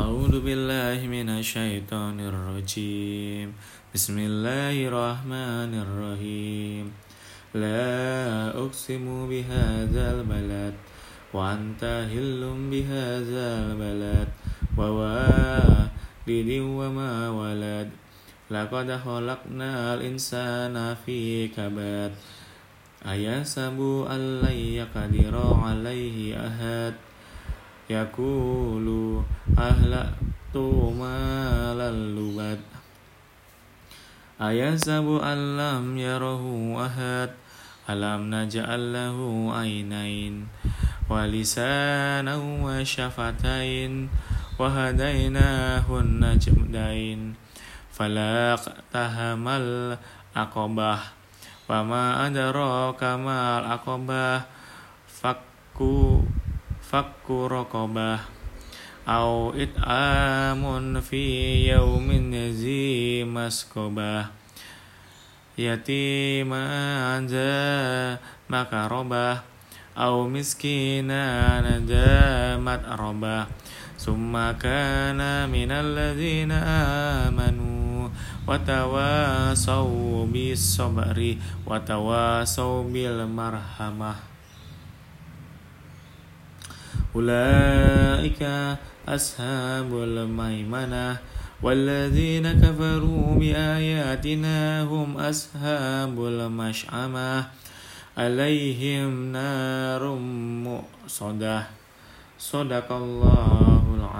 أعوذ بالله من الشيطان الرجيم. بسم الله الرحمن الرحيم. لا أقسم بهذا البلد وأنت هل بهذا البلد ووالد وما ولد. لقد خلقنا الإنسان في كبد. أيحسب أن لن يقدر عليه أحد؟ يقول أهلكت مالا لبد أيحسب أن لم يره أحد ألم نجعل له عينين ولسانا وشفتين وهديناه النجدين فلا اقتحم العقبة وما أدراك ما العقبة فك fakku rokobah au it amun fi yaumin zi maskobah anja maka makarobah au miskina naja mat matrobah summa kana minal ladzina amanu watawasau bis sabri watawasau bil marhamah. أولئك أصحاب الميمنة والذين كفروا بآياتنا هم أصحاب المشأمة. عليهم نار مؤصدة. صدق الله العظيم.